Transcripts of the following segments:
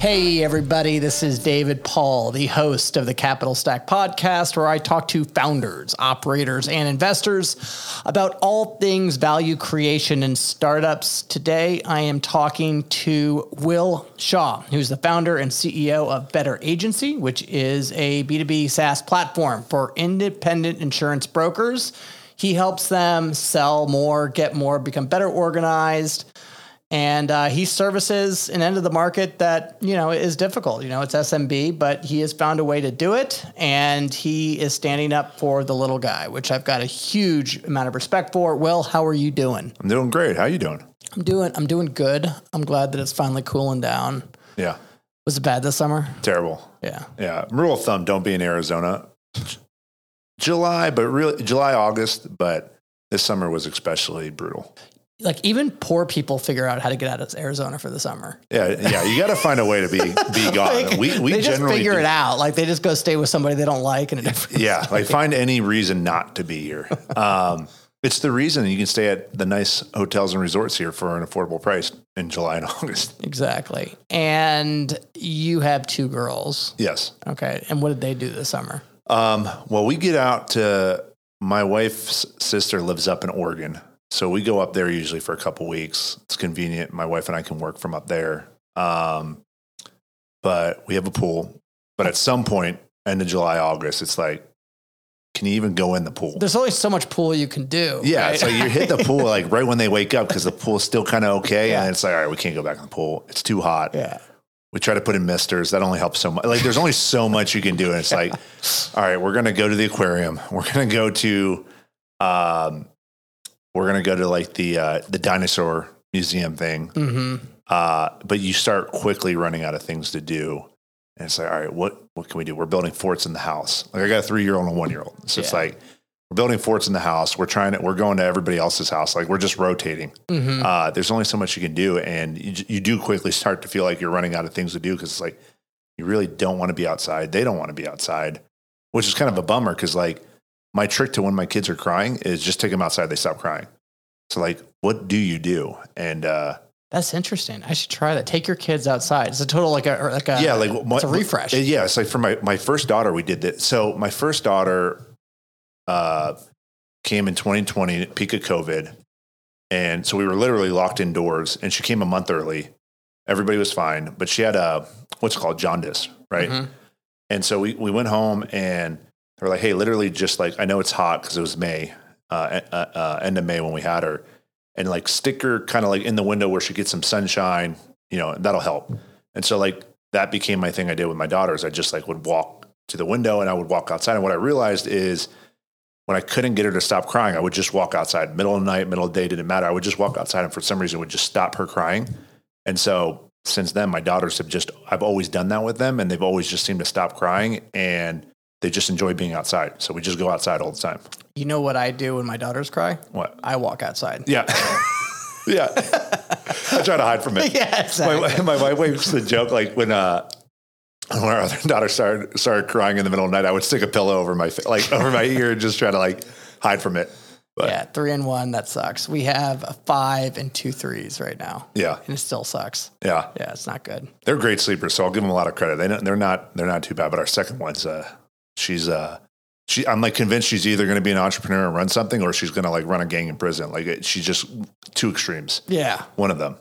Hey, everybody, this is David Paul, the host of the Capital Stack podcast, where I talk to founders, operators, and investors about all things value creation and startups. Today, I am talking to Will Shaw, who's the founder and CEO of Better Agency, which is a B2B SaaS platform for independent insurance brokers. He helps them sell more, get more, become better organized and uh, he services an end of the market that you know is difficult. You know, it's SMB, but he has found a way to do it, and he is standing up for the little guy, which I've got a huge amount of respect for. Will, how are you doing? I'm doing great. How are you doing? I'm doing. I'm doing good. I'm glad that it's finally cooling down. Yeah. Was it bad this summer? Terrible. Yeah. Yeah. Rule of thumb: don't be in Arizona. July, but really July, August, but this summer was especially brutal like even poor people figure out how to get out of Arizona for the summer. Yeah, yeah, you got to find a way to be be gone. like, we we they just figure do. it out. Like they just go stay with somebody they don't like in a different. Yeah, like find any reason not to be here. Um, it's the reason you can stay at the nice hotels and resorts here for an affordable price in July and August. Exactly. And you have two girls. Yes. Okay. And what did they do this summer? Um, well, we get out to my wife's sister lives up in Oregon. So we go up there usually for a couple weeks. It's convenient. My wife and I can work from up there. Um, but we have a pool. But at some point, end of July, August, it's like, can you even go in the pool? There's only so much pool you can do. Yeah, right? like you hit the pool like right when they wake up because the pool's still kind of okay, yeah. and it's like, all right, we can't go back in the pool. It's too hot. Yeah. We try to put in misters. That only helps so much. Like, there's only so much you can do, and it's like, all right, we're gonna go to the aquarium. We're gonna go to um, we're gonna go to like the uh, the dinosaur museum thing. Mm-hmm. Uh, but you start quickly running out of things to do. And it's like, all right, what what can we do? We're building forts in the house. Like I got a three year old and a one year old. So yeah. it's like we're building forts in the house. We're trying to we're going to everybody else's house. Like we're just rotating. Mm-hmm. Uh, there's only so much you can do, and you, you do quickly start to feel like you're running out of things to do because it's like you really don't want to be outside. They don't want to be outside, which is kind of a bummer because like my trick to when my kids are crying is just take them outside. They stop crying. So like, what do you do? And uh, that's interesting. I should try that. Take your kids outside. It's a total like a like a yeah, like my, it's a refresh. Yeah, it's like for my my first daughter, we did that. So my first daughter uh, came in 2020, peak of COVID, and so we were literally locked indoors. And she came a month early. Everybody was fine, but she had a what's called jaundice, right? Mm-hmm. And so we we went home and they were like, "Hey, literally, just like I know it's hot because it was May, uh, uh, uh, end of May when we had her, and like stick her kind of like in the window where she gets some sunshine, you know, that'll help. And so like that became my thing I did with my daughters. I just like would walk to the window and I would walk outside. And what I realized is when I couldn't get her to stop crying, I would just walk outside, middle of the night, middle of the day, didn't matter. I would just walk outside and for some reason would just stop her crying. And so since then, my daughters have just, I've always done that with them and they've always just seemed to stop crying. And they just enjoy being outside. So we just go outside all the time. You know what I do when my daughters cry? What? I walk outside. Yeah. yeah. I try to hide from it. Yeah, exactly. My, my wife used to joke like when uh when our other daughter started started crying in the middle of the night, I would stick a pillow over my like over my ear and just try to like hide from it. But, yeah, three and one, that sucks. We have a five and two threes right now. Yeah, and it still sucks. Yeah, yeah, it's not good. They're great sleepers, so I'll give them a lot of credit. They they're not they're not too bad, but our second one's uh she's uh she I'm like convinced she's either going to be an entrepreneur and run something or she's going to like run a gang in prison. Like it, she's just two extremes. Yeah. One of them.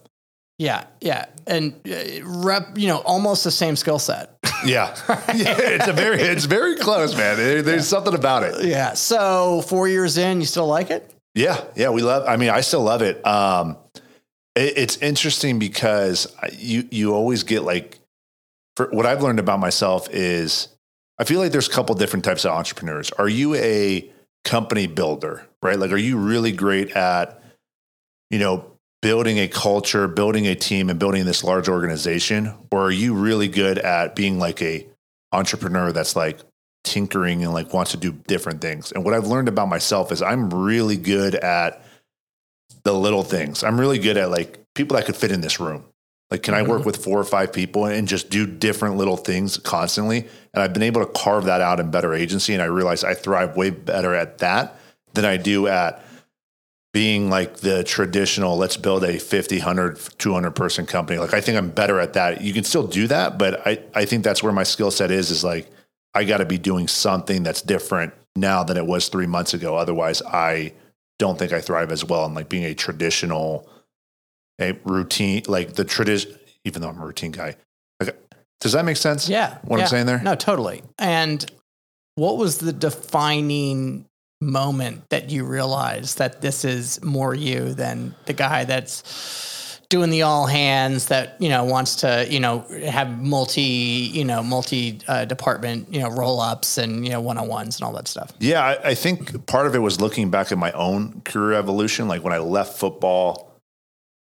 Yeah, yeah, and uh, rep, you know, almost the same skill set. Yeah, yeah, it's a very, it's very close, man. There, there's yeah. something about it. Yeah. So four years in, you still like it? Yeah, yeah, we love. I mean, I still love it. Um, it it's interesting because you you always get like, for what I've learned about myself is I feel like there's a couple different types of entrepreneurs. Are you a company builder, right? Like, are you really great at, you know, building a culture, building a team, and building this large organization, or are you really good at being like a entrepreneur that's like tinkering and like wants to do different things? And what I've learned about myself is I'm really good at the little things. I'm really good at like people that could fit in this room. Like, can I work mm-hmm. with four or five people and just do different little things constantly? And I've been able to carve that out in better agency. And I realize I thrive way better at that than I do at being like the traditional, let's build a 50, 100, 200 person company. Like, I think I'm better at that. You can still do that, but I, I think that's where my skill set is, is like, I got to be doing something that's different now than it was three months ago. Otherwise, I don't think I thrive as well in like being a traditional, a routine, like the tradition, even though I'm a routine guy. Like, does that make sense? Yeah. What yeah. I'm saying there? No, totally. And what was the defining moment that you realized that this is more you than the guy that's doing the all hands that you know wants to you know have multi you know multi uh, department you know roll ups and you know one on ones and all that stuff. Yeah, I, I think part of it was looking back at my own career evolution. Like when I left football,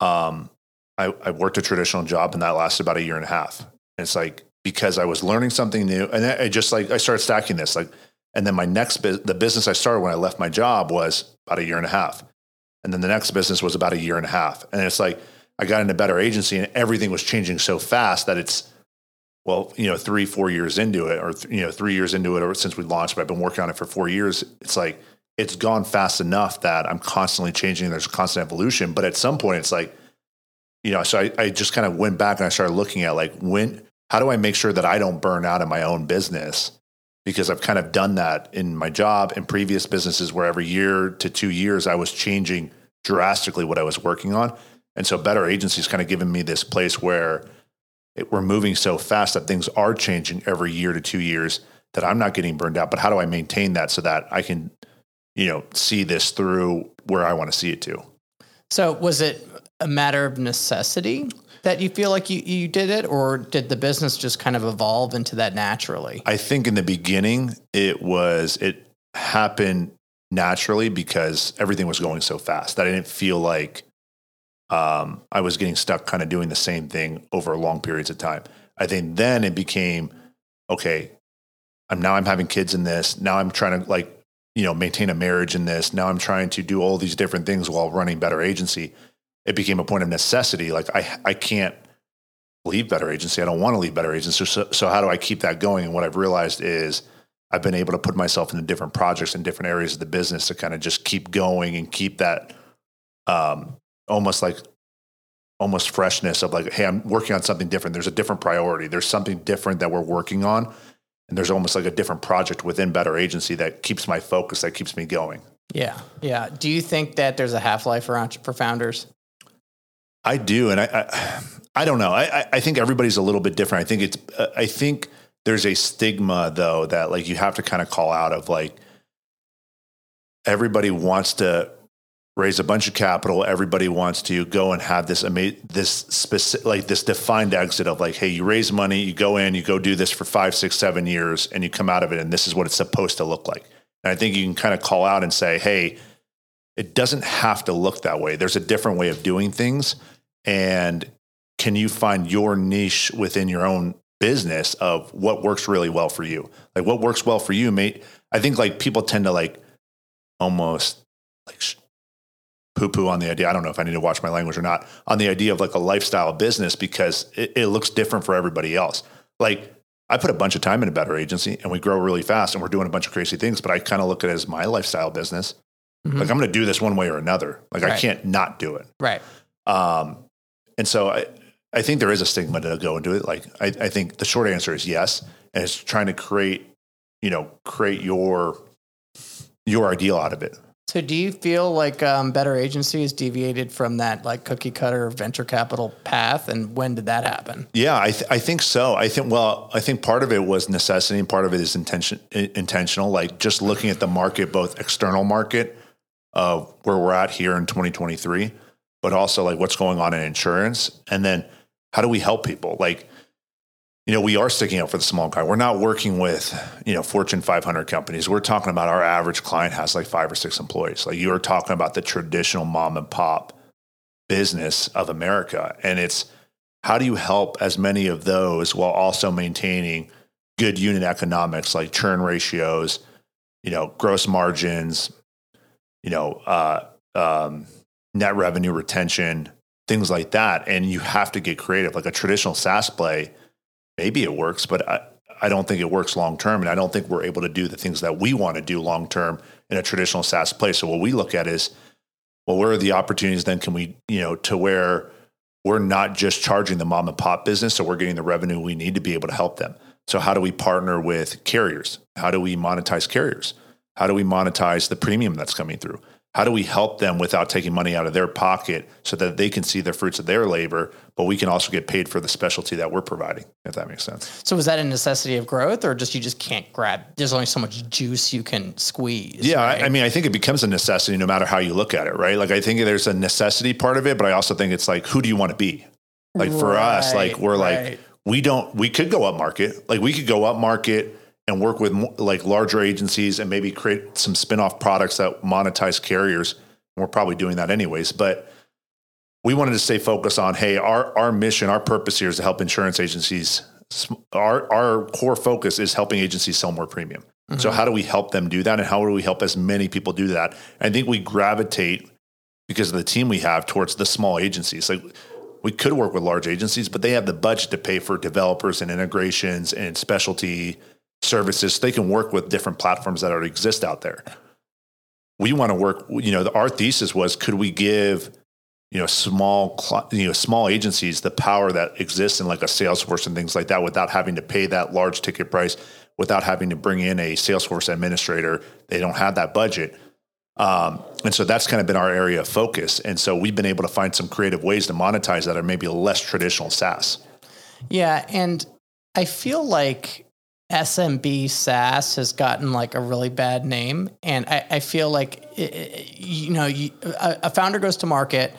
um, I, I worked a traditional job and that lasted about a year and a half. And it's like because I was learning something new, and I just like I started stacking this. Like, and then my next bu- the business I started when I left my job was about a year and a half, and then the next business was about a year and a half. And it's like I got into a better agency, and everything was changing so fast that it's well, you know, three, four years into it, or th- you know, three years into it, or since we launched, but I've been working on it for four years. It's like it's gone fast enough that I'm constantly changing. There's constant evolution, but at some point, it's like, you know, so I, I just kind of went back and I started looking at like when, how do I make sure that I don't burn out in my own business? Because I've kind of done that in my job and previous businesses where every year to two years I was changing drastically what I was working on. And so Better Agency's kind of given me this place where it, we're moving so fast that things are changing every year to two years that I'm not getting burned out. But how do I maintain that so that I can, you know, see this through where I want to see it to? So was it a matter of necessity that you feel like you, you did it, or did the business just kind of evolve into that naturally? I think in the beginning it was it happened naturally because everything was going so fast that I didn't feel like um, I was getting stuck kind of doing the same thing over long periods of time. I think then it became okay. I'm now I'm having kids in this. Now I'm trying to like you know maintain a marriage in this. Now I'm trying to do all these different things while running better agency. It became a point of necessity. Like I I can't leave better agency. I don't want to leave better agency. So, so how do I keep that going? And what I've realized is I've been able to put myself into different projects in different areas of the business to kind of just keep going and keep that um, almost like almost freshness of like, hey, I'm working on something different. There's a different priority. There's something different that we're working on. And there's almost like a different project within Better Agency that keeps my focus, that keeps me going. Yeah, yeah. Do you think that there's a half life for for founders? I do, and I, I, I don't know. I, I- I think everybody's a little bit different. I think it's, uh, I think there's a stigma though that like you have to kind of call out of like everybody wants to raise a bunch of capital. Everybody wants to go and have this ama- this specific like this defined exit of like, hey, you raise money, you go in, you go do this for five, six, seven years, and you come out of it, and this is what it's supposed to look like. And I think you can kind of call out and say, hey, it doesn't have to look that way. There's a different way of doing things. And can you find your niche within your own business of what works really well for you? Like what works well for you, mate? I think like people tend to like almost like poo poo on the idea. I don't know if I need to watch my language or not on the idea of like a lifestyle business because it, it looks different for everybody else. Like I put a bunch of time in a better agency and we grow really fast and we're doing a bunch of crazy things, but I kind of look at it as my lifestyle business. Like I'm going to do this one way or another. Like I can't not do it. Right. Um, and so I, I think there is a stigma to go into it. Like I, I think the short answer is yes, and it's trying to create, you know, create your your ideal out of it. So, do you feel like um, Better Agency has deviated from that like cookie cutter venture capital path? And when did that happen? Yeah, I, th- I think so. I think well, I think part of it was necessity, and part of it is intention intentional. Like just looking at the market, both external market of where we're at here in 2023, but also like what's going on in insurance, and then how do we help people? Like, you know, we are sticking up for the small guy. We're not working with you know Fortune 500 companies. We're talking about our average client has like five or six employees. Like you are talking about the traditional mom and pop business of America. And it's how do you help as many of those while also maintaining good unit economics like churn ratios, you know, gross margins, you know, uh, um, net revenue retention, things like that. And you have to get creative. Like a traditional SaaS play, maybe it works, but I, I don't think it works long term. And I don't think we're able to do the things that we want to do long term in a traditional SaaS place. So what we look at is, well, where are the opportunities then can we, you know, to where we're not just charging the mom and pop business, so we're getting the revenue we need to be able to help them. So how do we partner with carriers? How do we monetize carriers? How do we monetize the premium that's coming through? How do we help them without taking money out of their pocket so that they can see the fruits of their labor, but we can also get paid for the specialty that we're providing, if that makes sense. So is that a necessity of growth or just you just can't grab there's only so much juice you can squeeze? Yeah, right? I, I mean, I think it becomes a necessity no matter how you look at it, right? Like I think there's a necessity part of it, but I also think it's like who do you want to be? Like for us, like we're right. like we don't we could go up market. Like we could go up market and work with like larger agencies and maybe create some spin-off products that monetize carriers. And we're probably doing that anyways, but we wanted to stay focused on hey, our our mission, our purpose here is to help insurance agencies our our core focus is helping agencies sell more premium. Mm-hmm. So how do we help them do that and how do we help as many people do that? I think we gravitate because of the team we have towards the small agencies. Like we could work with large agencies, but they have the budget to pay for developers and integrations and specialty services. They can work with different platforms that already exist out there. We want to work, you know, our thesis was could we give, you know, small, you know, small agencies the power that exists in like a Salesforce and things like that without having to pay that large ticket price, without having to bring in a Salesforce administrator. They don't have that budget. Um, and so that's kind of been our area of focus. And so we've been able to find some creative ways to monetize that are maybe less traditional SaaS. Yeah, and I feel like SMB SaaS has gotten like a really bad name, and I, I feel like you know, you, a, a founder goes to market,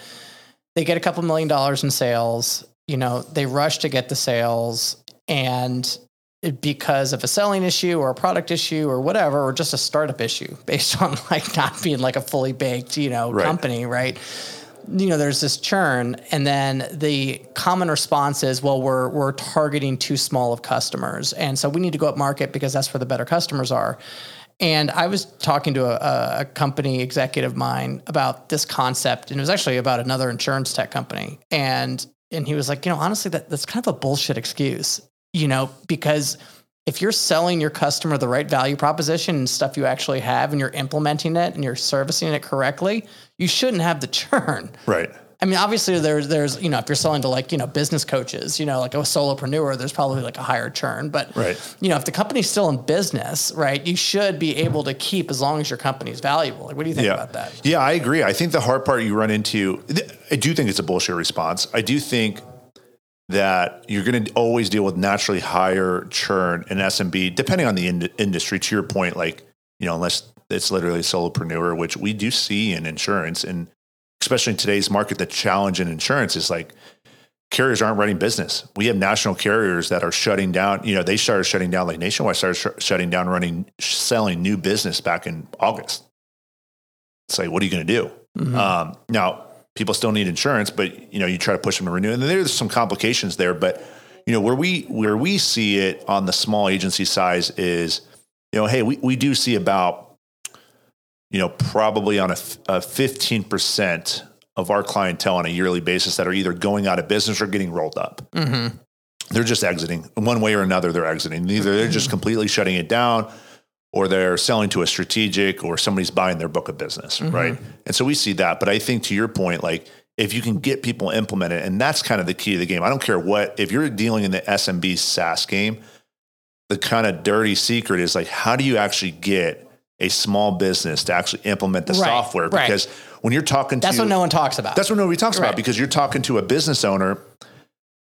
they get a couple million dollars in sales, you know, they rush to get the sales, and because of a selling issue or a product issue or whatever, or just a startup issue based on like not being like a fully baked, you know, Right. company, right? You know there's this churn and then the common response is well we're we're targeting too small of customers. And so we need to go up market because that's where the better customers are. And i was talking to a, a company executive of mine about this concept and it was actually about another insurance tech company. And and he was like you know honestly that, that's kind of a bullshit excuse you know because if you're selling your customer the right value proposition and stuff you actually have and you're implementing it and you're servicing it correctly, you shouldn't have the churn. Right. I mean, obviously there's there's you know if you're selling to like you know business coaches, you know like a solopreneur, there's probably like a higher churn. But Right. you know if the company's still in business, right, you should be able to keep as long as your company's valuable. Like, what do you think Yeah. about that? Yeah, I agree. I think the hard part you run into, I do think it's a bullshit response. I do think that you're going to always deal with naturally higher churn in SMB, depending on the ind- industry. To your point, like, you know, unless it's literally a solopreneur, which we do see in insurance, and especially in today's market, the challenge in insurance is like carriers aren't running business. We have national carriers that are shutting down. You know, they started shutting down, like Nationwide started sh- shutting down, running, selling new business back in August. It's like, what are you going to do? Um, now, people still need insurance, but you know, you try to push them to renew, and there's some complications there. But you know, where we where we see it on the small agency size is, you know, hey, we we do see about, you know, probably on a fifteen percent of our clientele on a yearly basis that are either going out of business or getting rolled up. Mm-hmm. They're just exiting one way or another. They're exiting. Either they're just mm-hmm. completely shutting it down, or they're selling to a strategic or somebody's buying their book of business, mm-hmm. right? And so we see that. But I think to your point, like if you can get people implemented, and that's kind of the key to the game. I don't care what, if you're dealing in the SMB SaaS game, the kind of dirty secret is like, how do you actually get a small business to actually implement the Right, software? right. Because when you're talking to. That's what no one talks about. that's what nobody talks Right. about because you're talking to a business owner.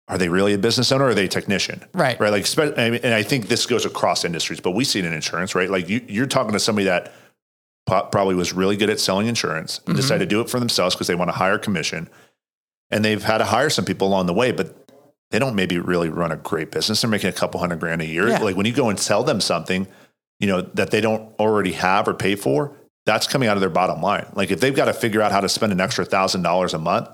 Are they really a business owner or are they a technician? Right. Right. Like, spe- I mean, and I think this goes across industries, but we see it in insurance, right? Like you, you're talking to somebody that probably was really good at selling insurance Mm-hmm. and decided to do it for themselves because they want a higher commission. And they've had to hire some people along the way, but they don't maybe really run a great business. They're making a couple hundred grand a year. Yeah. Like when you go and sell them something, you know, that they don't already have or pay for, that's coming out of their bottom line. Like if they've got to figure out how to spend an extra thousand dollars a month,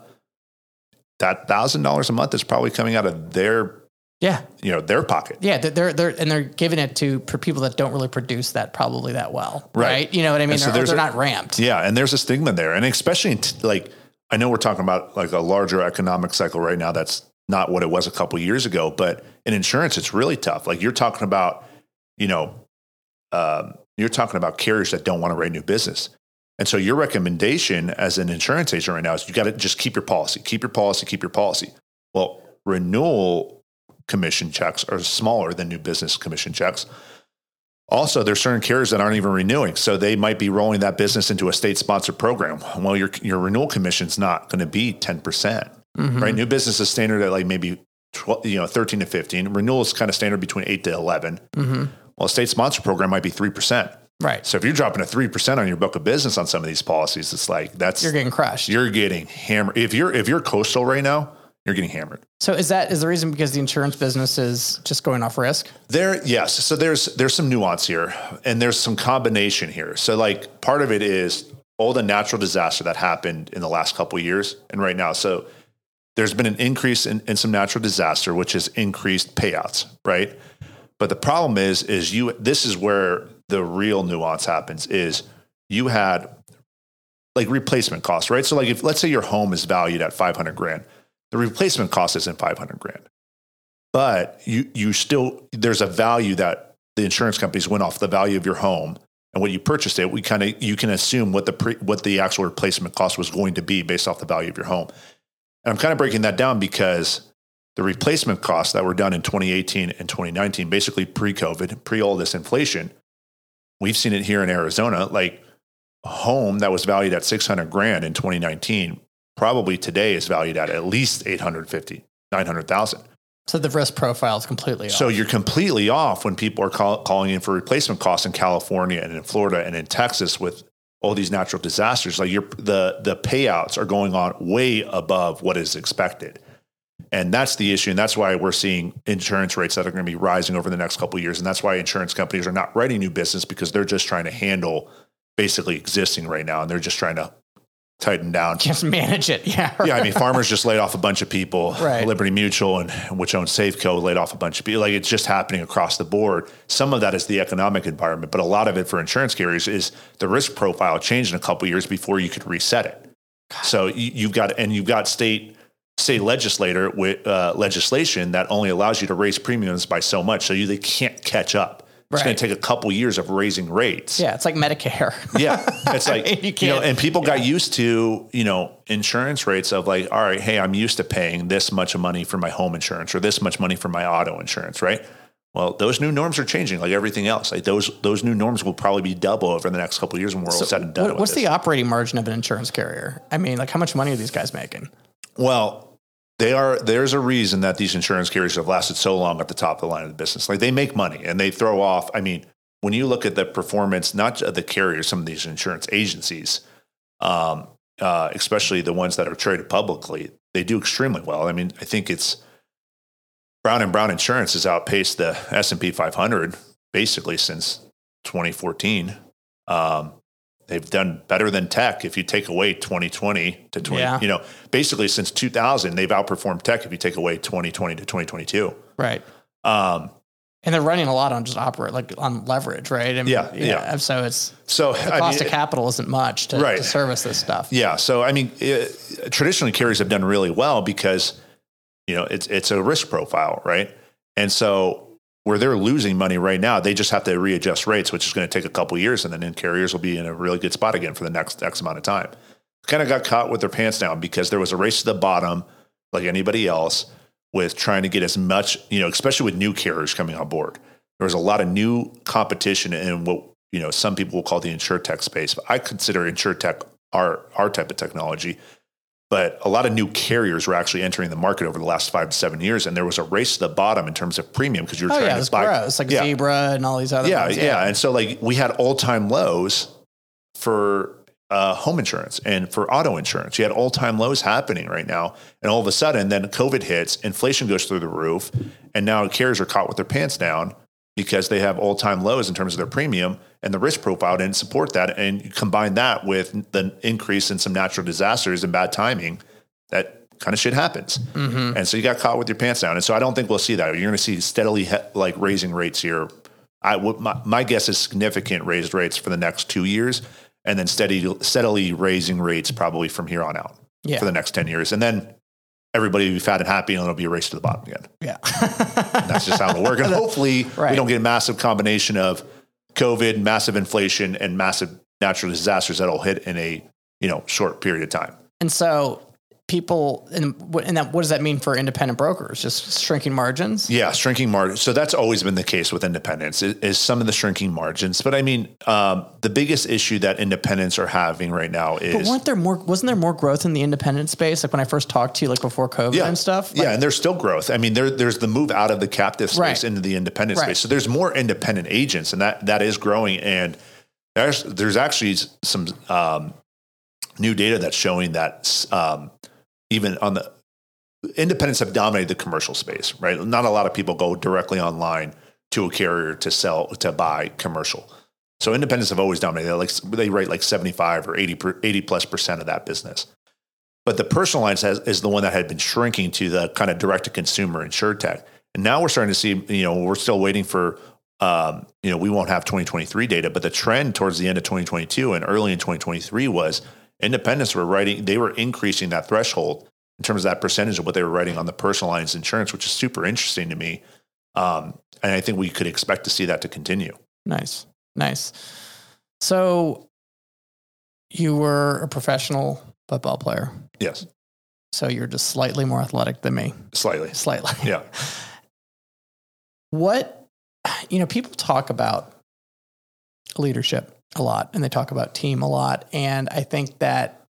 that thousand dollars a month is probably coming out of their Yeah. you know their pocket. Yeah, they're- they're they're and they're giving it to for people that don't really produce that probably that well, right? Right. You know what I mean? So there's they're a- not ramped. Yeah, and there's a stigma there, and especially in t- like I know we're talking about like a larger economic cycle right now. That's not what it was a couple years ago, but in insurance, it's really tough. Like you're talking about, you know, um, you're talking about carriers that don't want to write new business. And so your recommendation as an insurance agent right now is you got to just keep your policy, keep your policy, keep your policy. Well, renewal commission checks are smaller than new business commission checks. Also, there's certain carriers that aren't even renewing, so they might be rolling that business into a state-sponsored program. Well, your your renewal commission's not going to be ten percent, mm-hmm. right? New business is standard at like maybe 12, you know thirteen to fifteen. Renewal is kind of standard between eight to 11 mm-hmm. Well, a state-sponsored program might be three percent. Right. So if you're dropping a three percent on your book of business on some of these policies, it's like that's You're getting crushed. you're getting hammered. If you're if you're coastal right now, you're getting hammered. so is that is the reason because the insurance business is just going off risk? There, yes. So there's there's some nuance here, and there's some combination here. So like part of it is all the natural disaster that happened in the last couple of years, and right now. So there's been an increase in, in some natural disaster, which has increased payouts, right? But the problem is, is you. This is where the real nuance happens. Is you had like replacement costs, right? So like if let's say your home is valued at 500 grand, the replacement cost isn't 500 grand but you you still there's a value that the insurance companies went off the value of your home and when you purchased it we kind of you can assume what the pre, what the actual replacement cost was going to be based off the value of your home and i'm kind of breaking that down because the replacement costs that were done in 2018 and 2019 basically pre-covid pre all this inflation we've seen it here in arizona like a home that was valued at 600 grand in 2019 probably today is valued at at least 850 900000 So the risk profile is completely so you're completely off when people are call, calling in for replacement costs in California and in Florida and in Texas with all these natural disasters. Like you're, the the payouts are going on way above what is expected, and that's the issue. And that's why we're seeing insurance rates that are going to be rising over the next couple of years. And that's why insurance companies are not writing new business because they're just trying to handle basically existing right now, and they're just trying to tighten down. Just manage it. Yeah. Yeah, I mean, farmers just laid off a bunch of people. Right. Liberty Mutual and which owns Safeco laid off a bunch of people. Like it's just happening across the board. Some of that is the economic environment, but a lot of it for insurance carriers is the risk profile changed in a couple of years before you could reset it. So you, you've got and you've got state state legislator with uh, legislation that only allows you to raise premiums by so much, so you they can't catch up. It's going to take a couple years of raising rates. Yeah, it's like Medicare. Yeah. It's like, You you, can't- know, and people got used to, you know, insurance rates of like, all right, hey, I'm used to paying this much money for my home insurance or this much money for my auto insurance, right? Well, those new norms are changing like everything else. Like those those new norms will probably be double over the next couple of years when we're all said and done. What, what's this. the operating margin of an insurance carrier? I mean, like how much money are these guys making? Well, they are. There's a reason that these insurance carriers have lasted so long at the top of the line of the business. Like they make money and they throw off. I mean, when you look at the performance, not of the carriers, some of these insurance agencies, um, uh, especially the ones that are traded publicly, they do extremely well. I mean, I think it's Brown and Brown Insurance has outpaced the S and P 500 basically since 2014. Um, they've done better than tech if you take away 2020 to 20 Yeah. you know basically since 2000 they've outperformed tech if you take away 2020 to 2022 Right. um, And they're running a lot on just operate like on leverage, right? I mean, Yeah, yeah. So it's so the I cost mean, of capital isn't much to, Right. to service this stuff. yeah so i mean it, traditionally carriers have done really well because you know it's it's a risk profile right and so where they're losing money right now they just have to readjust rates which is going to take a couple years and then carriers will be in a really good spot again for the next x amount of time. Kind of got caught with their pants down because there was a race to the bottom like anybody else with trying to get as much you know especially with new carriers coming on board. There was a lot of new competition in what you know some people will call the insure tech space but i consider insure tech our our type of technology but a lot of new carriers were actually entering the market over the last five to seven years and there was a race to the bottom in terms of premium because you're Oh trying yeah, to buy gross. Like Yeah. Zebra and all these other yeah, ones. yeah, And so like we had all time lows for uh, home insurance and for auto insurance. You had all time lows happening right now. And all of a sudden, then COVID hits, inflation goes through the roof, and now carriers are caught with their pants down because they have all time lows in terms of their premium and the risk profile didn't support that. And you combine that with the increase in some natural disasters and bad timing that kind of shit happens. Mm-hmm. And so you got caught with your pants down. And so I don't think we'll see that. You're going to see steadily he- like raising rates here. I would, my, my guess is significant raised rates for the next two years and then steady, steadily raising rates probably from here on out Yeah. for the next 10 years. And then everybody will be fat and happy and it'll be a race to the bottom again. Yeah. That's just how it'll work. And hopefully Right. we don't get a massive combination of COVID, massive inflation, and massive natural disasters that'll hit in a you know short period of time. and so people, and, what- and that, what does that mean for independent brokers? Just shrinking margins? Yeah, shrinking margins. So that's always been the case with independents is, is some of the shrinking margins. But I mean, um, the biggest issue that independents are having right now is But weren't there more? Wasn't there more growth in the independent space? Like when I first talked to you, like before COVID and stuff. Like, yeah, and there's still growth. I mean, there, there's the move out of the captive space Right. into the independent Right. space. So there's more independent agents, and that that is growing. And there's there's actually some um, new data that's showing that um, even on the independents have dominated the commercial space. Right, not a lot of people go directly online to a carrier to sell to buy commercial. So independents have always dominated. Like they rate like 75 or 80 per, 80 plus percent of that business. But the personal lines has, is the one that had been shrinking to the kind of direct to consumer insure tech. And now we're starting to see, you know, we're still waiting for, um, you know, we won't have 2023 data, but the trend towards the end of 2022 and early in 2023 was independents were writing, they were increasing that threshold in terms of that percentage of what they were writing on the personal lines insurance, which is super interesting to me. Um, and I think we could expect to see that to continue. Nice. Nice. So you were a professional football player. Yes, So you're just slightly more athletic than me. slightly. Slightly. Yeah. What, you know, people talk about leadership a lot and they talk about team a lot. And I think that,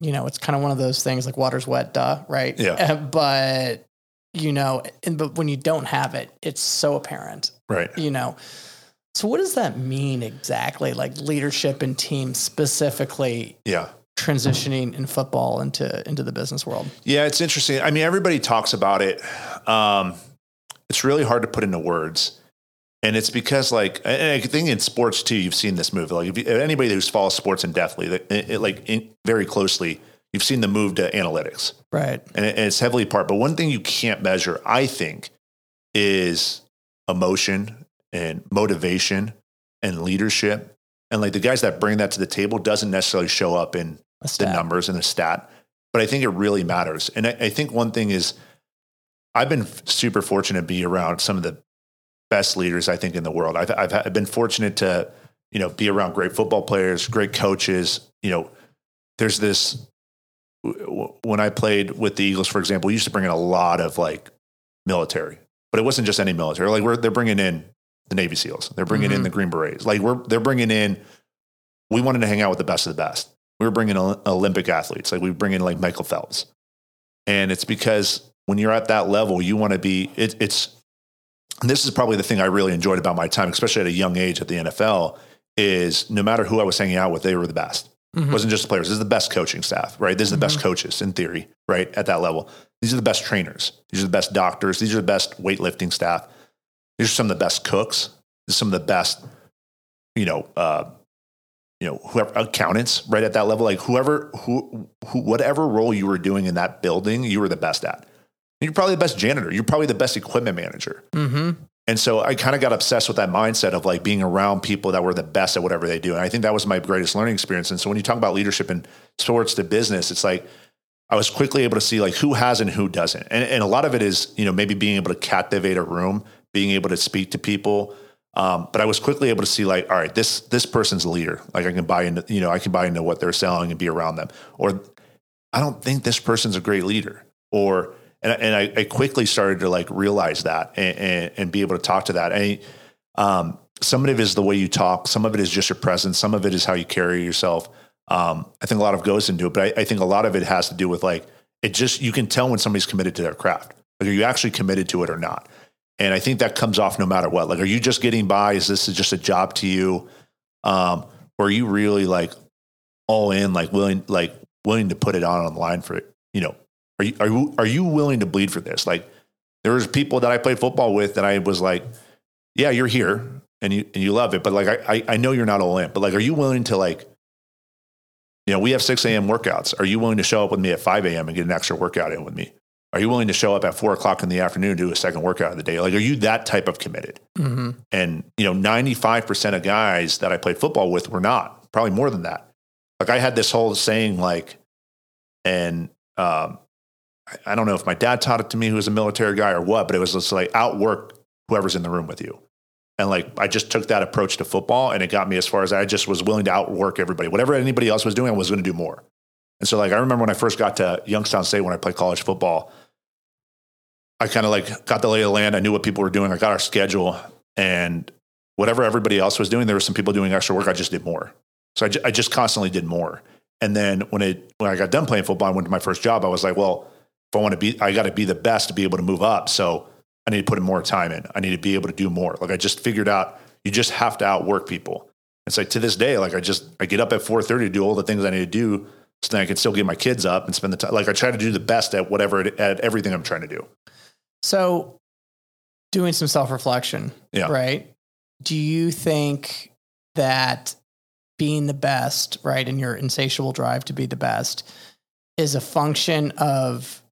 you know, it's kind of one of those things like water's wet, duh, right? Yeah. Uh, but, you know, and, but when you don't have it, it's so apparent, Right. you know. So what does that mean exactly? Like leadership and team specifically Yeah. transitioning in football into into the business world. Yeah, it's interesting. I mean, everybody talks about it. Um, it's really hard to put into words. And it's because, like, and I think in sports too, you've seen this move. Like, if you, anybody who's followed sports in it, it, like in, very closely, you've seen the move to analytics, Right. and, it, and it's heavily part. But one thing you can't measure, I think, is emotion and motivation and leadership. And like the guys that bring that to the table doesn't necessarily show up in the numbers and the stat, but I think it really matters. And I, I think one thing is, I've been super fortunate to be around some of the best leaders I think in the world. I've, I've, I've been fortunate to, you know, be around great football players, great coaches. You know, there's this when I played with the Eagles, for example, we used to bring in a lot of like military, but it wasn't just any military. Like we're they're bringing in the Navy SEALs, they're bringing in Mhm. the Green Berets. Like we're they're bringing in. We wanted to hang out with the best of the best. We were bringing Olympic athletes, like we bring in like Michael Phelps, and it's because when you're at that level, you want to be. It, it's and this is probably the thing I really enjoyed about my time, especially at a young age at the NFL, is no matter who I was hanging out with, they were the best. Mhm. It wasn't just the players. This is the best coaching staff, right? This is the best coaches in theory, right? At that level. These are the best trainers. These are the best doctors. These are the best weightlifting staff. These are some of the best cooks. Some of the best, you know, uh, you know, whoever accountants, right at that level, like whoever, who, who, whatever role you were doing in that building, you were the best at. You're probably the best janitor. You're probably the best equipment manager. Mm-hmm. And so I kind of got obsessed with that mindset of like being around people that were the best at whatever they do. And I think that was my greatest learning experience. And so when you talk about leadership in sports to business, it's like I was quickly able to see like who has and who doesn't. And, and a lot of it is, you know, maybe being able to captivate a room, being able to speak to people. Um, but I was quickly able to see like, all right, this this person's a leader. Like I can buy into, you know, I can buy into what they're selling and be around them. Or I don't think this person's a great leader. Or and, and I, I quickly started to like realize that and, and, and be able to talk to that. And um, some of it is the way you talk. Some of it is just your presence. Some of it is how you carry yourself. Um, I think a lot of goes into it, but I, I think a lot of it has to do with like it. Just you can tell when somebody's committed to their craft. Like, are you actually committed to it or not? And I think that comes off no matter what. Like, are you just getting by? Is this just a job to you? Um, or are you really like all in, like willing, like willing to put it on on the line for it? You know, are you are you are you willing to bleed for this? Like, there was people that I played football with that I was like, yeah, you're here and you and you love it, but like I I, I know you're not all in, but like, are you willing to like You know, we have 6 a.m. workouts. Are you willing to show up with me at 5 a.m. and get an extra workout in with me? Are you willing to show up at four o'clock in the afternoon and do a second workout of the day? Like, are you that type of committed? Mm-hmm. And, you know, 95% of guys that I played football with were not, probably more than that. Like, I had this whole saying, like, and um, I- I don't know if my dad taught it to me, who was a military guy or what, but it was just like outwork whoever's in the room with you. And like, I just took that approach to football and it got me as far as I just was willing to outwork everybody. Whatever anybody else was doing, I was going to do more. And so, like, I remember when I first got to Youngstown State when I played college football, I kind of like got the lay of the land. I knew what people were doing. I got our schedule and whatever everybody else was doing, there was some people doing extra work. I just did more. So I, I just constantly did more. And then when it, when I got done playing football, I went to my first job. I was like, well, if I want to be, I got to be the best to be able to move up. So I need to put in more time in. I need to be able to do more. Like I just figured out, you just have to outwork people. It's like to this day, like I just, I get up at 4.30 to do all the things I need to do so then I can still get my kids up and spend the time. Like I try to do the best at whatever, it, at everything I'm trying to do. So, doing some self reflection, Yeah. right? Do you think that being the best, right, and your insatiable drive to be the best is a function of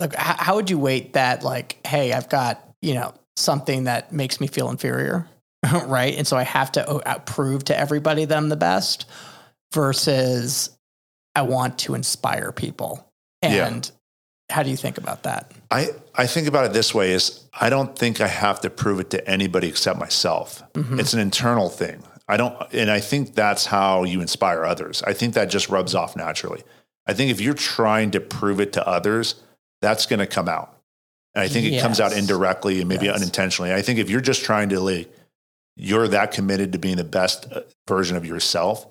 like how, how would you weight that? Like, hey, I've got you know something that makes me feel inferior, right, and so I have to uh, prove to everybody that I'm the best, versus I want to inspire people. Yeah. And how do you think about that? I, I think about it this way is I don't think I have to prove it to anybody except myself. Mm-hmm. It's an internal thing. I don't and I think that's how you inspire others. I think that just rubs off naturally. I think if you're trying to prove it to others, that's going to come out. And I think it comes out indirectly and maybe Yes. unintentionally. I think if you're just trying to like you're that committed to being the best uh, version of yourself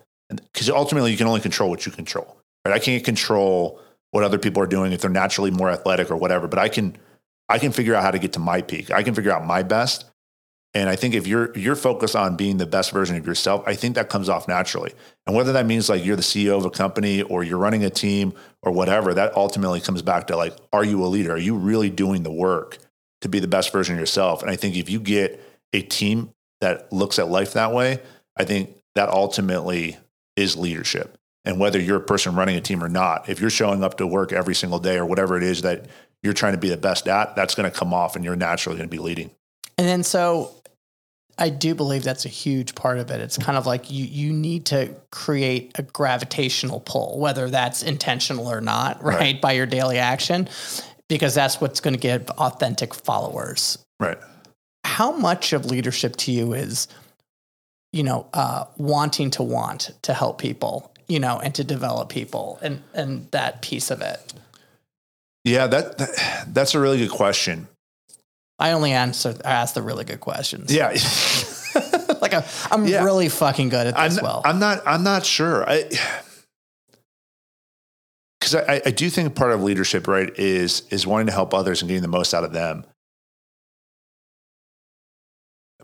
cuz ultimately you can only control what you control. Right? I can't control what other people are doing if they're naturally more athletic or whatever, but I can I can figure out how to get to my peak. I can figure out my best. And I think if you're you're focused on being the best version of yourself, I think that comes off naturally. And whether that means like you're the CEO of a company or you're running a team or whatever, that ultimately comes back to like, are you a leader? Are you really doing the work to be the best version of yourself? And I think if you get a team that looks at life that way, I think that ultimately is leadership. And whether you're a person running a team or not, if you're showing up to work every single day or whatever it is that you're trying to be the best at, that's going to come off and you're naturally going to be leading. And then so I do believe that's a huge part of it. It's kind of like you you need to create a gravitational pull, whether that's intentional or not, right, Right. by your daily action, because that's what's going to get authentic followers. Right. How much of leadership to you is, you know, uh, wanting to want to help people, you know, and to develop people, and and that piece of it. Yeah, that, that that's a really good question. I only answer I ask the really good questions. Yeah. like I'm, I'm Yeah. really fucking good at I'm, this. well, I'm not. I'm not sure. I because I, I do think part of leadership, right, is is wanting to help others and getting the most out of them.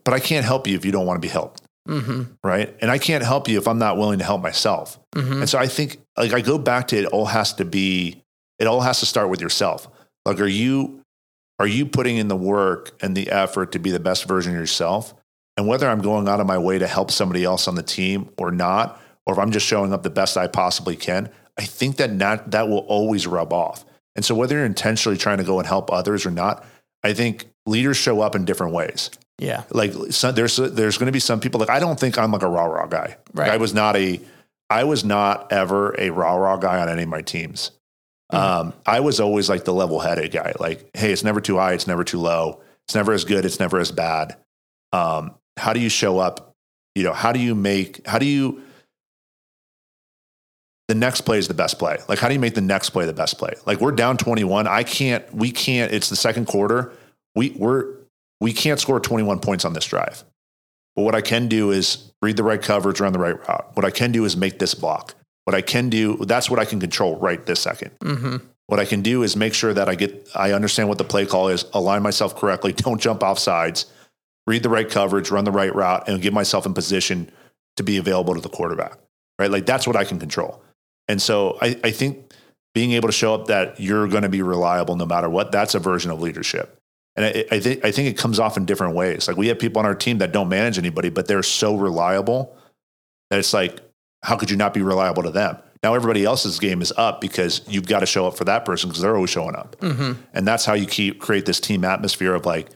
But I can't help you if you don't want to be helped, hmm right? And I can't help you if I'm not willing to help myself. hmm And so I think, like, I go back to it. All has to be. It all has to start with yourself. Like, are you are you putting in the work and the effort to be the best version of yourself? And whether I'm going out of my way to help somebody else on the team or not, or if I'm just showing up the best I possibly can, I think that not, that will always rub off. And so whether you're intentionally trying to go and help others or not, I think leaders show up in different ways Yeah. like some, there's there's going to be some people like I don't think I'm like a rah rah guy. Like, Right. I was not a I was not ever a rah rah guy on any of my teams. Um, I was always like the level headed guy. Like, hey, it's never too high, it's never too low, it's never as good, it's never as bad. Um, how do you show up? You know, how do you make how do you the next play is the best play. Like, how do you make the next play the best play? Like, we're down 21. I can't, we can't, it's the second quarter. We, we're, we can't score 21 points on this drive. But what I can do is read the right coverage, run the right route. What I can do is make this block. What I can do, that's what I can control right this second. hmm What I can do is make sure that I get, I understand what the play call is, align myself correctly, don't jump off sides, read the right coverage, run the right route, and get myself in position to be available to the quarterback. Right? Like that's what I can control. And so I, I think being able to show up that you're going to be reliable no matter what, that's a version of leadership. And I, I think I think it comes off in different ways. Like we have people on our team that don't manage anybody, but they're so reliable that it's like, how could you not be reliable to them? Now everybody else's game is up because you've got to show up for that person because they're always showing up. And that's how you keep create this team atmosphere of like,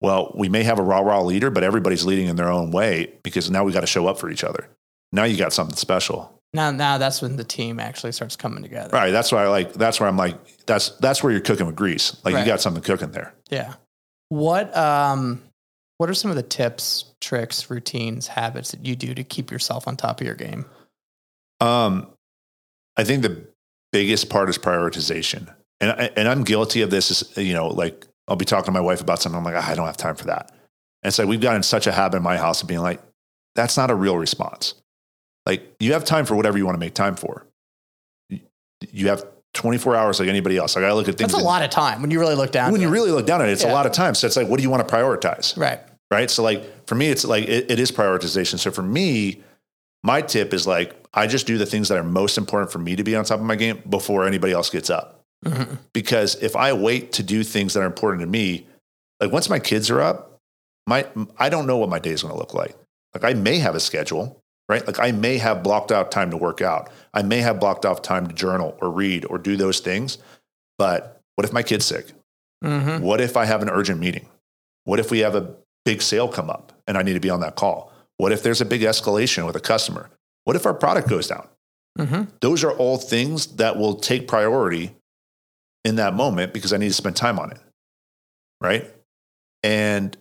well, we may have a rah rah leader, but everybody's leading in their own way because now we got to show up for each other. Now you got something special. Now, now that's when the team actually starts coming together. Right. That's why I like, that's where I'm like, that's, that's where you're cooking with grease. Like Right. you got something cooking there. Yeah. What um what are some of the tips, tricks, routines, habits that you do to keep yourself on top of your game? Um, I think the biggest part is prioritization, and I, and I'm guilty of this. Is you know, like I'll be talking to my wife about something. I'm like, "Ah, I don't have time for that. And so we've gotten such a habit in my house of being like, that's not a real response. Like you have time for whatever you want to make time for. You- You have 24 hours like anybody else. Like I look at things. That's a lot of time when you really look down. When you it. really look down at it, it's Yeah. a lot of time. So it's like, what do you want to prioritize? right. right? So like for me, it's like it, it is prioritization. So for me, my tip is like I just do the things that are most important for me to be on top of my game before anybody else gets up. Mhm. Because if I wait to do things that are important to me, like once my kids are up, my I don't know what my day is going to look like. Like I may have a schedule, right? Like I may have blocked out time to work out. I may have blocked off time to journal or read or do those things. But what if my kid's sick? Mhm. What if I have an urgent meeting? What if we have a big sale come up and I need to be on that call? What if there's a big escalation with a customer? What if our product goes down? Mhm. Those are all things that will take priority in that moment because I need to spend time on it. Right. And,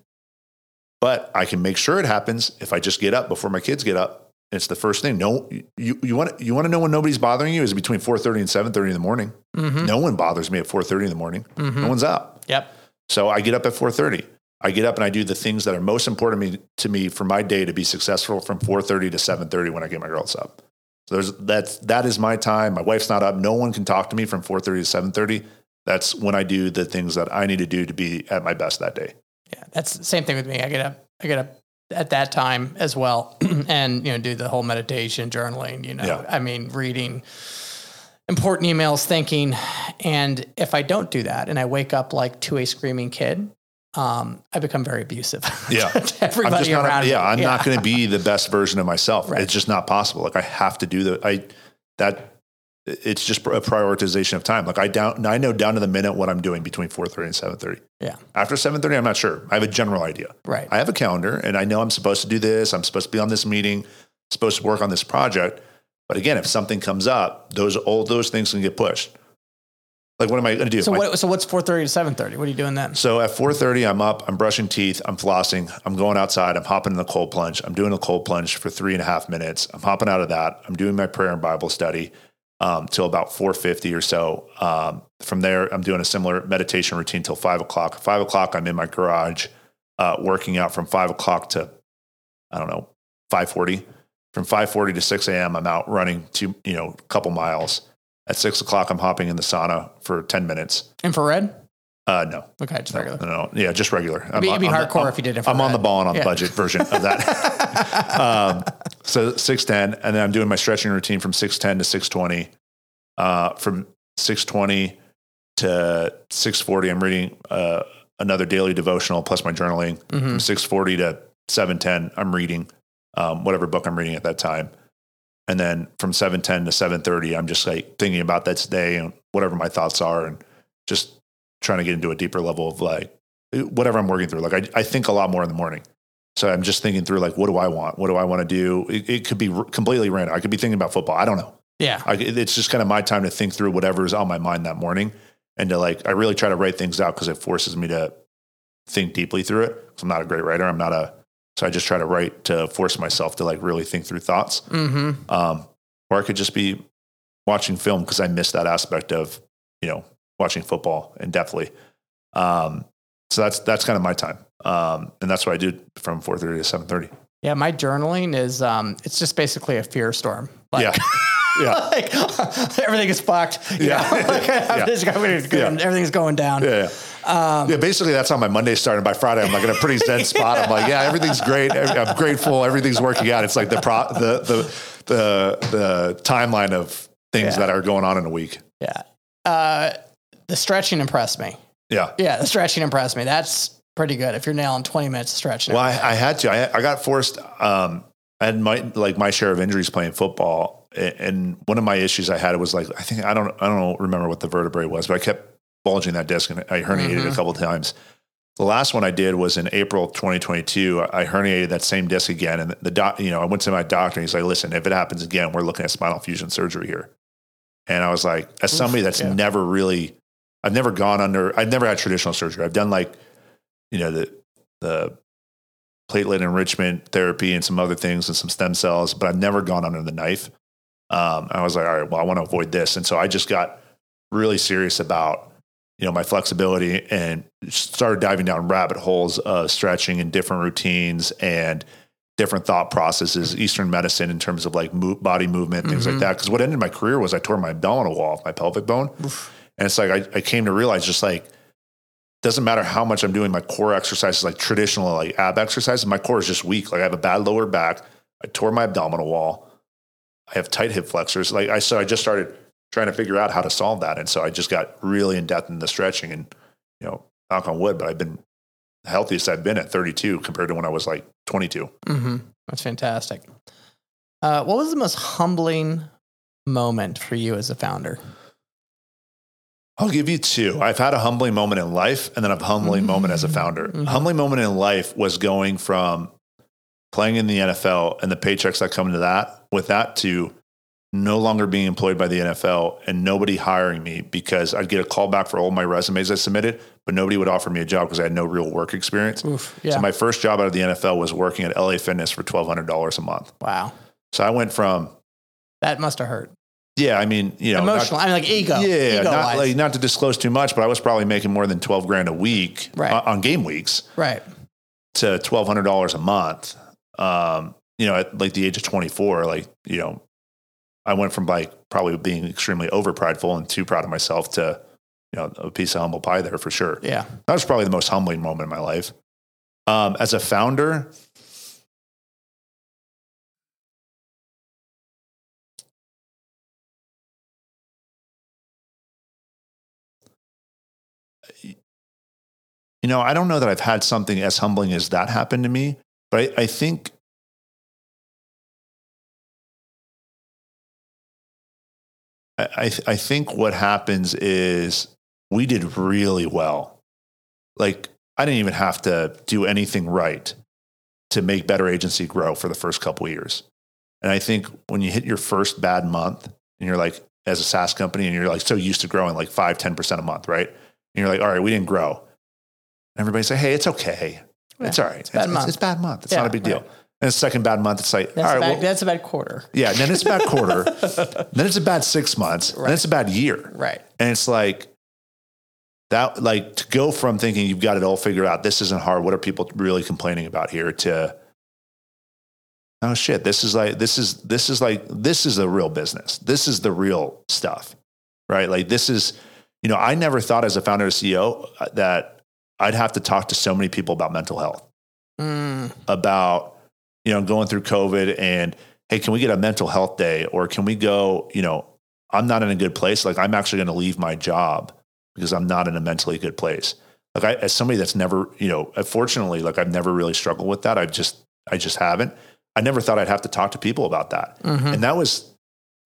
but I can make sure it happens if I just get up before my kids get up. It's the first thing. No, you, you want you want to know when nobody's bothering you is between 4:30 and 7:30 in the morning. Mhm. No one bothers me at 4:30 in the morning. Mhm. No one's up. Yep. So I get up at 4:30. I get up and I do the things that are most important to me, to me for my day to be successful from 4:30 to 7:30 when I get my girls up. So there's that's that is my time. My wife's not up. No one can talk to me from 4:30 to 7:30. That's when I do the things that I need to do to be at my best that day. Yeah, that's the same thing with me. I get up, I get up at that time as well, and you know, do the whole meditation, journaling. You know, Yeah. I mean, reading important emails, thinking, and if I don't do that, and I wake up like to a screaming kid, um, I become very abusive. Yeah. everybody I'm just not, around. yeah. I'm not going to be the best version of myself. Right. It's just not possible. Like I have to do the, I, that it's just a prioritization of time. Like I down, I know down to the minute what I'm doing between 4:30 and 7:30. Yeah. After 7:30, I'm not sure. I have a general idea. Right. I have a calendar and I know I'm supposed to do this. I'm supposed to be on this meeting, supposed to work on this project. But again, if something comes up, those all those things can get pushed. Like what am I going to do? so what? So what's four thirty to seven thirty? What are you doing then? so at 4:30, I'm up. I'm brushing teeth. I'm flossing. I'm going outside. I'm hopping in the cold plunge. I'm doing a cold plunge for three and a half minutes. I'm hopping out of that. I'm doing my prayer and Bible study um, till about 4:50 or so. Um, from there, I'm doing a similar meditation routine till five o'clock. Five o'clock, I'm in my garage uh, working out from five o'clock to I don't know 5:40. From 5:40 to 6 a.m., I'm out running to you know a couple miles. At six o'clock, I'm hopping in the sauna for 10 minutes. Infrared? Uh, no, Okay, just regular. no, no, yeah, just regular. It'd be, it'd be I'm- hardcore I'm- if you did it. I'm on the ball and on Yeah. the budget version of that. um, so six ten, and then I'm doing my stretching routine from six ten to six twenty. Uh, from six twenty to six forty, I'm reading uh, another daily devotional plus my journaling. Mm-hmm. From six forty to seven ten, I'm reading um, whatever book I'm reading at that time. And then from seven ten to seven thirty, I'm just like thinking about that day and whatever my thoughts are, and just trying to get into a deeper level of like whatever I'm working through. Like I, I think a lot more in the morning. So I'm just thinking through like, what do I want? What do I want to do? It, it could be r- completely random. I could be thinking about football. I don't know. Yeah. I, it's just kind of my time to think through whatever's on my mind that morning. And to like, I really try to write things out because it forces me to think deeply through it. I'm not a great writer. I'm not a, so I just try to write to force myself to like really think through thoughts. Mm-hmm. Um, or I could just be watching film because I miss that aspect of, you know, watching football in depthly. Um, so that's, that's kind of my time. Um, and that's what I do from 4.30 to 7.30. Yeah, my journaling is um, it's just basically a fear storm. Like, yeah. Yeah. like everything is fucked. Yeah. Like, everything's going, Yeah. everything's going down. Yeah. Yeah. yeah, basically that's how my Monday started. By Friday, I'm like in a pretty zen spot. I'm like, yeah, everything's great. I'm grateful. Everything's working out. It's like the pro, the the the the timeline of things Yeah. that are going on in a week. Yeah. Uh, the stretching impressed me. Yeah. Yeah, the stretching impressed me. That's pretty good. If you're nailing 20 minutes of stretching. Well, I, I had to. I, I got forced. Um, I had my like my share of injuries playing football, and one of my issues I had was like I think I don't I don't remember what the vertebrae was, but I kept bulging that disc and I herniated a couple of times. The last one I did was in April 2022. I herniated that same disc again, and the doc, you know, I went to my doctor and he's like, "Listen, if it happens again, we're looking at spinal fusion surgery here." And I was like, as somebody that's yeah. never really, I've never gone under, I've never had traditional surgery. I've done like, you know, the the platelet enrichment therapy and some other things and some stem cells, but I've never gone under the knife. Um, I was like, all right, well, I want to avoid this, and so I just got really serious about you know my flexibility and started diving down rabbit holes of stretching and different routines and different thought processes eastern medicine in terms of like mo- body movement things like that. Because what ended my career was i tore my abdominal wall off my pelvic bone and it's like I, I came to realize just like doesn't matter how much i'm doing my core exercises like traditional like ab exercises my core is just weak like i have a bad lower back i tore my abdominal wall i have tight hip flexors like i so i just started trying to figure out how to solve that. And so I just got really in depth in the stretching and, you know, knock on wood, but I've been the healthiest I've been at 32 compared to when I was like 22. Mm-hmm. That's fantastic. Uh, what was the most humbling moment for you as a founder? I'll give you two. I've had a humbling moment in life and then a humbling moment as a founder. Mhm. Humbling moment in life was going from playing in the NFL and the paychecks that come into that with that to no longer being employed by the NFL and nobody hiring me because I'd get a call back for all my resumes I submitted, but nobody would offer me a job because I had no real work experience. Oof. Yeah. So my first job out of the NFL was working at LA Fitness for twelve hundred dollars a month. wow. So I went from That must have hurt. Yeah, I mean, you know, not- Emotional. I mean, like ego. yeah, Ego not like not to disclose too much, but I was probably making more than twelve grand a week Right. on, on game weeks right. to twelve hundred dollars a month. Um, you know, at like the age of twenty four, like you know, I went from like probably being extremely over prideful and too proud of myself to you know a piece of humble pie there for sure. Yeah. That was probably the most humbling moment in my life. Um, as a founder, you know, I don't know that I've had something as humbling as that happen to me, but I, I think I, I, think what happens is we did really well. Like I didn't even have to do anything right to make Better Agency grow for the first couple years. And I think when you hit your first bad month and you're like, as a SaaS company, and you're like so used to growing like five, 10% a month, right? And you're like, all right, we didn't grow. And everybody say, hey, it's okay. It's all right. It's, bad it's, month. it's bad month. It's Yeah, not a big deal. right. And the second bad month, it's like, That's, all a bad, well, that's a bad quarter. yeah. Then it's a bad quarter. then it's a bad six months. And then it's a bad year. Right. And it's like that, like to go from thinking you've got it all figured out, this isn't hard. What are people really complaining about here? To, oh shit, this is like, this is, this is like, this is a real business. This is the real stuff, right? Like this is, you know, I never thought as a founder or CEO uh, that I'd have to talk to so many people about mental health. Mm, about you know going through covid and hey can we get a mental health day? Or can we go you know i'm not in a good place. Like i'm actually going to leave my job because i'm not in a mentally good place. Like I, as somebody that's never you know fortunately like i've never really struggled with that. I've just i just haven't. I never thought i'd have to talk to people about that. Mhm. and that was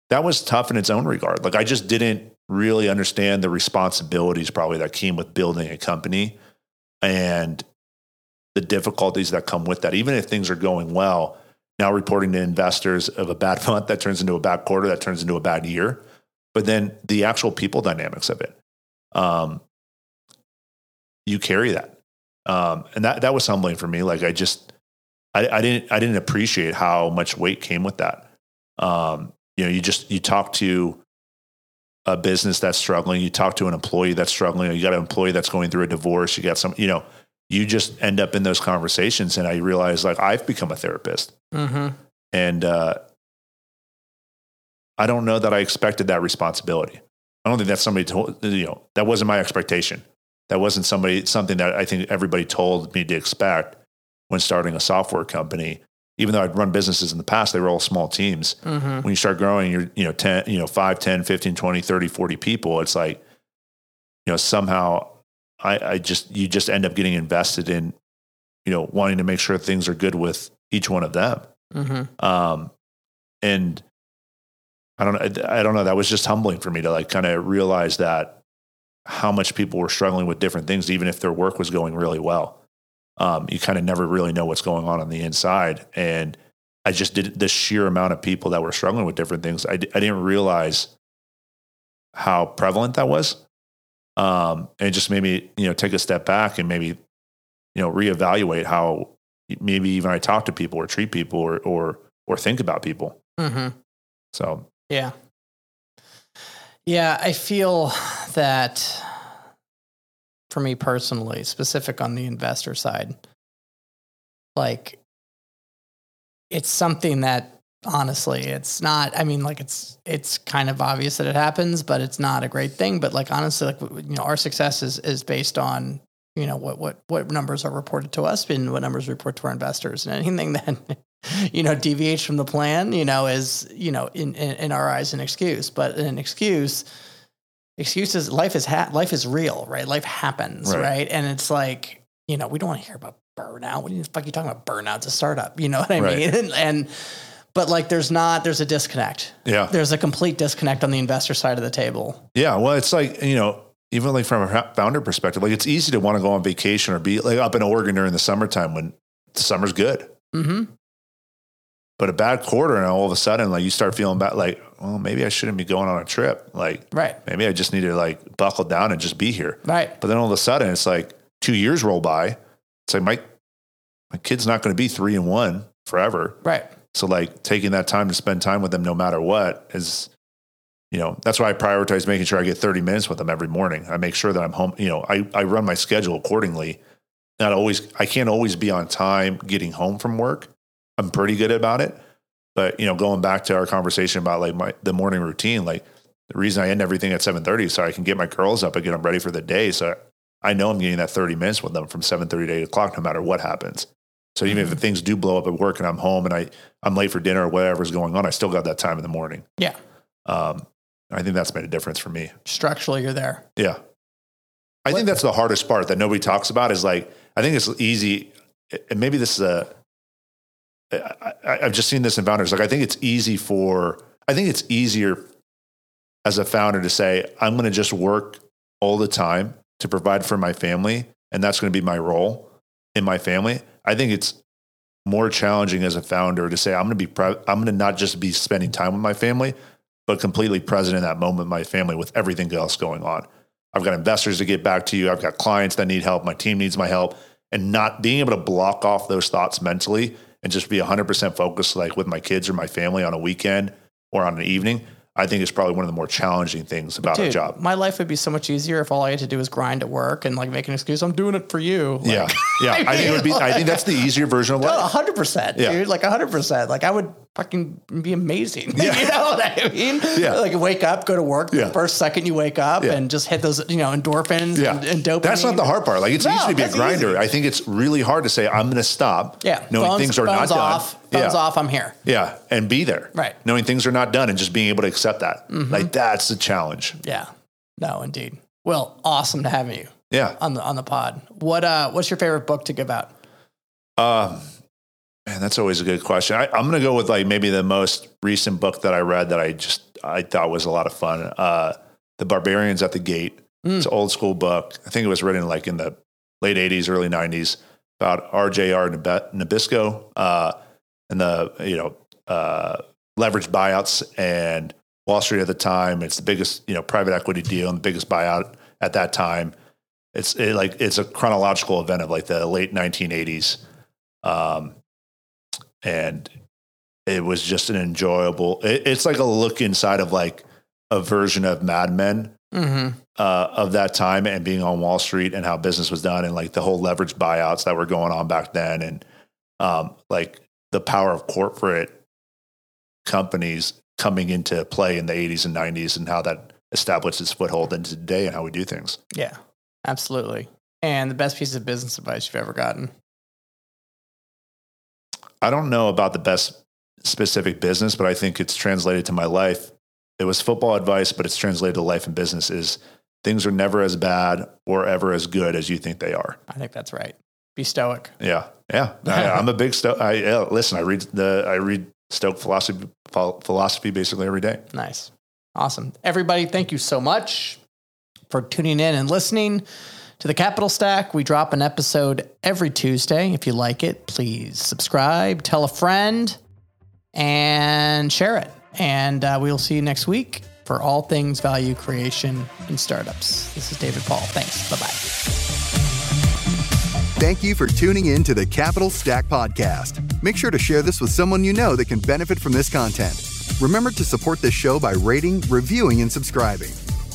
that was tough in its own regard. Like i just didn't really understand the responsibilities probably that came with building a company and the difficulties that come with that. Even if things are going well now reporting to investors of a bad month that turns into a bad quarter that turns into a bad year. But then the actual people dynamics of it um, you carry that. Um, and that that was humbling for me. Like i just I, I didn't i didn't appreciate how much weight came with that. Um, you know you just you talk to a business that's struggling you talk to an employee that's struggling you got an employee that's going through a divorce you got some you know you just end up in those conversations and i realize like i've become a therapist. Mhm. and uh, i don't know that i expected that responsibility. I don't think that's somebody told you know that wasn't my expectation. That wasn't somebody something that i think everybody told me to expect when starting a software company even though i'd run businesses in the past they were all small teams Mhm. when you start growing you're you know 10 you know 5 10 15 20 30 40 people it's like you know somehow i i just you just end up getting invested in you know wanting to make sure things are good with each one of them Mhm. um and I don't know. I don't know. That was just humbling for me to like kind of realize that how much people were struggling with different things, even if their work was going really well. Um, you kind of never really know what's going on on the inside. And I just did the sheer amount of people that were struggling with different things. I, I didn't realize how prevalent that was. Um, and it just made me, you know, take a step back and maybe, you know, reevaluate how maybe even I talk to people or treat people or, or, or think about people. Mm-hmm. So Yeah. Yeah, I feel that for me personally, specific on the investor side, like it's something that honestly, it's not I mean like it's it's kind of obvious that it happens, but it's not a great thing, but like honestly like you know, our success is is based on you know what what what numbers are reported to us and what numbers report to our investors. And anything that you know deviates from the plan you know is you know in in, in our eyes an excuse. But an excuse excuses life is ha- life is real right life happens Right. right. and it's like you know we don't want to hear about burnout what the fuck are you talking about burnout it's a startup you know what i Right. mean and, and but like there's not there's a disconnect yeah, there's a complete disconnect on the investor side of the table yeah. Well, it's like you know, even like from a founder perspective, like it's easy to want to go on vacation or be like up in Oregon during the summertime when the summer's good. mm-hmm But a bad quarter, and all of a sudden, like you start feeling bad, like, well, maybe I shouldn't be going on a trip. Like, right maybe I just need to like buckle down and just be here. right But then all of a sudden, it's like two years roll by. It's like my my kid's not going to be three and one forever. right So like taking that time to spend time with them, no matter what, is you know that's why I prioritize making sure I get thirty minutes with them every morning. I make sure that I'm home. You know, I I run my schedule accordingly. Not always, I can't always be on time getting home from work. I'm pretty good about it, but you know, going back to our conversation about like my the morning routine, like the reason I end everything at seven thirty is so I can get my girls up and get them ready for the day. So I know I'm getting that thirty minutes with them from seven thirty to eight o'clock, no matter what happens. So even if things do blow up at work and I'm home and I I'm late for dinner or whatever's going on, I still got that time in the morning. yeah Um, I think that's made a difference for me. structurally you're there Yeah. I think that's the hardest part that nobody talks about is like, I think it's easy. And maybe this is a, I, I've just seen this in founders. Like, I think it's easy for, I think it's easier as a founder to say, I'm going to just work all the time to provide for my family. And that's going to be my role in my family. I think it's more challenging as a founder to say, I'm going to be, pre- I'm going to not just be spending time with my family, but completely present in that moment with my family with everything else going on. I've got investors to get back to you. I've got clients that need help. My team needs my help. And not being able to block off those thoughts mentally and just be 100% focused, like with my kids or my family on a weekend or on an evening, I think is probably one of the more challenging things about a job. my life would be so much easier if all I had to do was grind at work and like make an excuse. I'm doing it for you. Like, yeah. Yeah. I, think it would be, I think that's the easier version of life. hundred percent, Yeah. dude. Like hundred percent. Like I would fucking be amazing. you know what I mean? Yeah. Like wake up, go to work. Yeah. The first second you wake up Yeah. and just hit those, you know, endorphins Yeah. and, and dopamine. That's not the hard part. Like it's No, easy to be a grinder. easy. I think it's really hard to say, I'm going to stop. Yeah. Knowing phones, things are not off. done. Phones yeah. off. I'm here. Yeah. And be there. Right. Knowing things are not done and just being able to accept that. Mm-hmm. Like that's the challenge. Yeah. No, indeed. Well, awesome to have you Yeah. on the on the pod. What uh what's your favorite book to give out? Um, man, that's always a good question. I, I'm going to go with like maybe the most recent book that I read that I just I thought was a lot of fun. Uh, the Barbarians at the Gate. Mm. It's an old school book. I think it was written like in the late '80s, early '90s about RJR Nabisco uh, and the you know uh, leveraged buyouts and Wall Street at the time. It's the biggest you know private equity deal and the biggest buyout at that time. It's it, like it's a chronological event of like the late 1980s um, and it was just an enjoyable. It, it's like a look inside of like a version of Mad Men Mm-hmm. uh, of that time and being on Wall Street and how business was done and like the whole leverage buyouts that were going on back then and um, like the power of corporate companies coming into play in the 80s and 90s and how that established its foothold into today and how we do things. Yeah. Absolutely. And the best piece of business advice you've ever gotten. I don't know about the best specific business, but I think it's translated to my life. It was football advice, but it's translated to life and business is things are never as bad or ever as good as you think they are. I think that's right. Be stoic. Yeah. Yeah. I, I'm a big stoic. I yeah, listen, I read the I read Stoic philosophy philosophy basically every day. Nice. Awesome. Everybody, thank you so much for tuning in and listening to the Capital Stack. We drop an episode every Tuesday. If you like it, please subscribe, tell a friend, and share it. And uh, we will see you next week for all things value creation in startups. This is David Paul. Thanks. Bye bye. Thank you for tuning in to the Capital Stack Podcast. Make sure to share this with someone you know that can benefit from this content. Remember to support this show by rating, reviewing, and subscribing.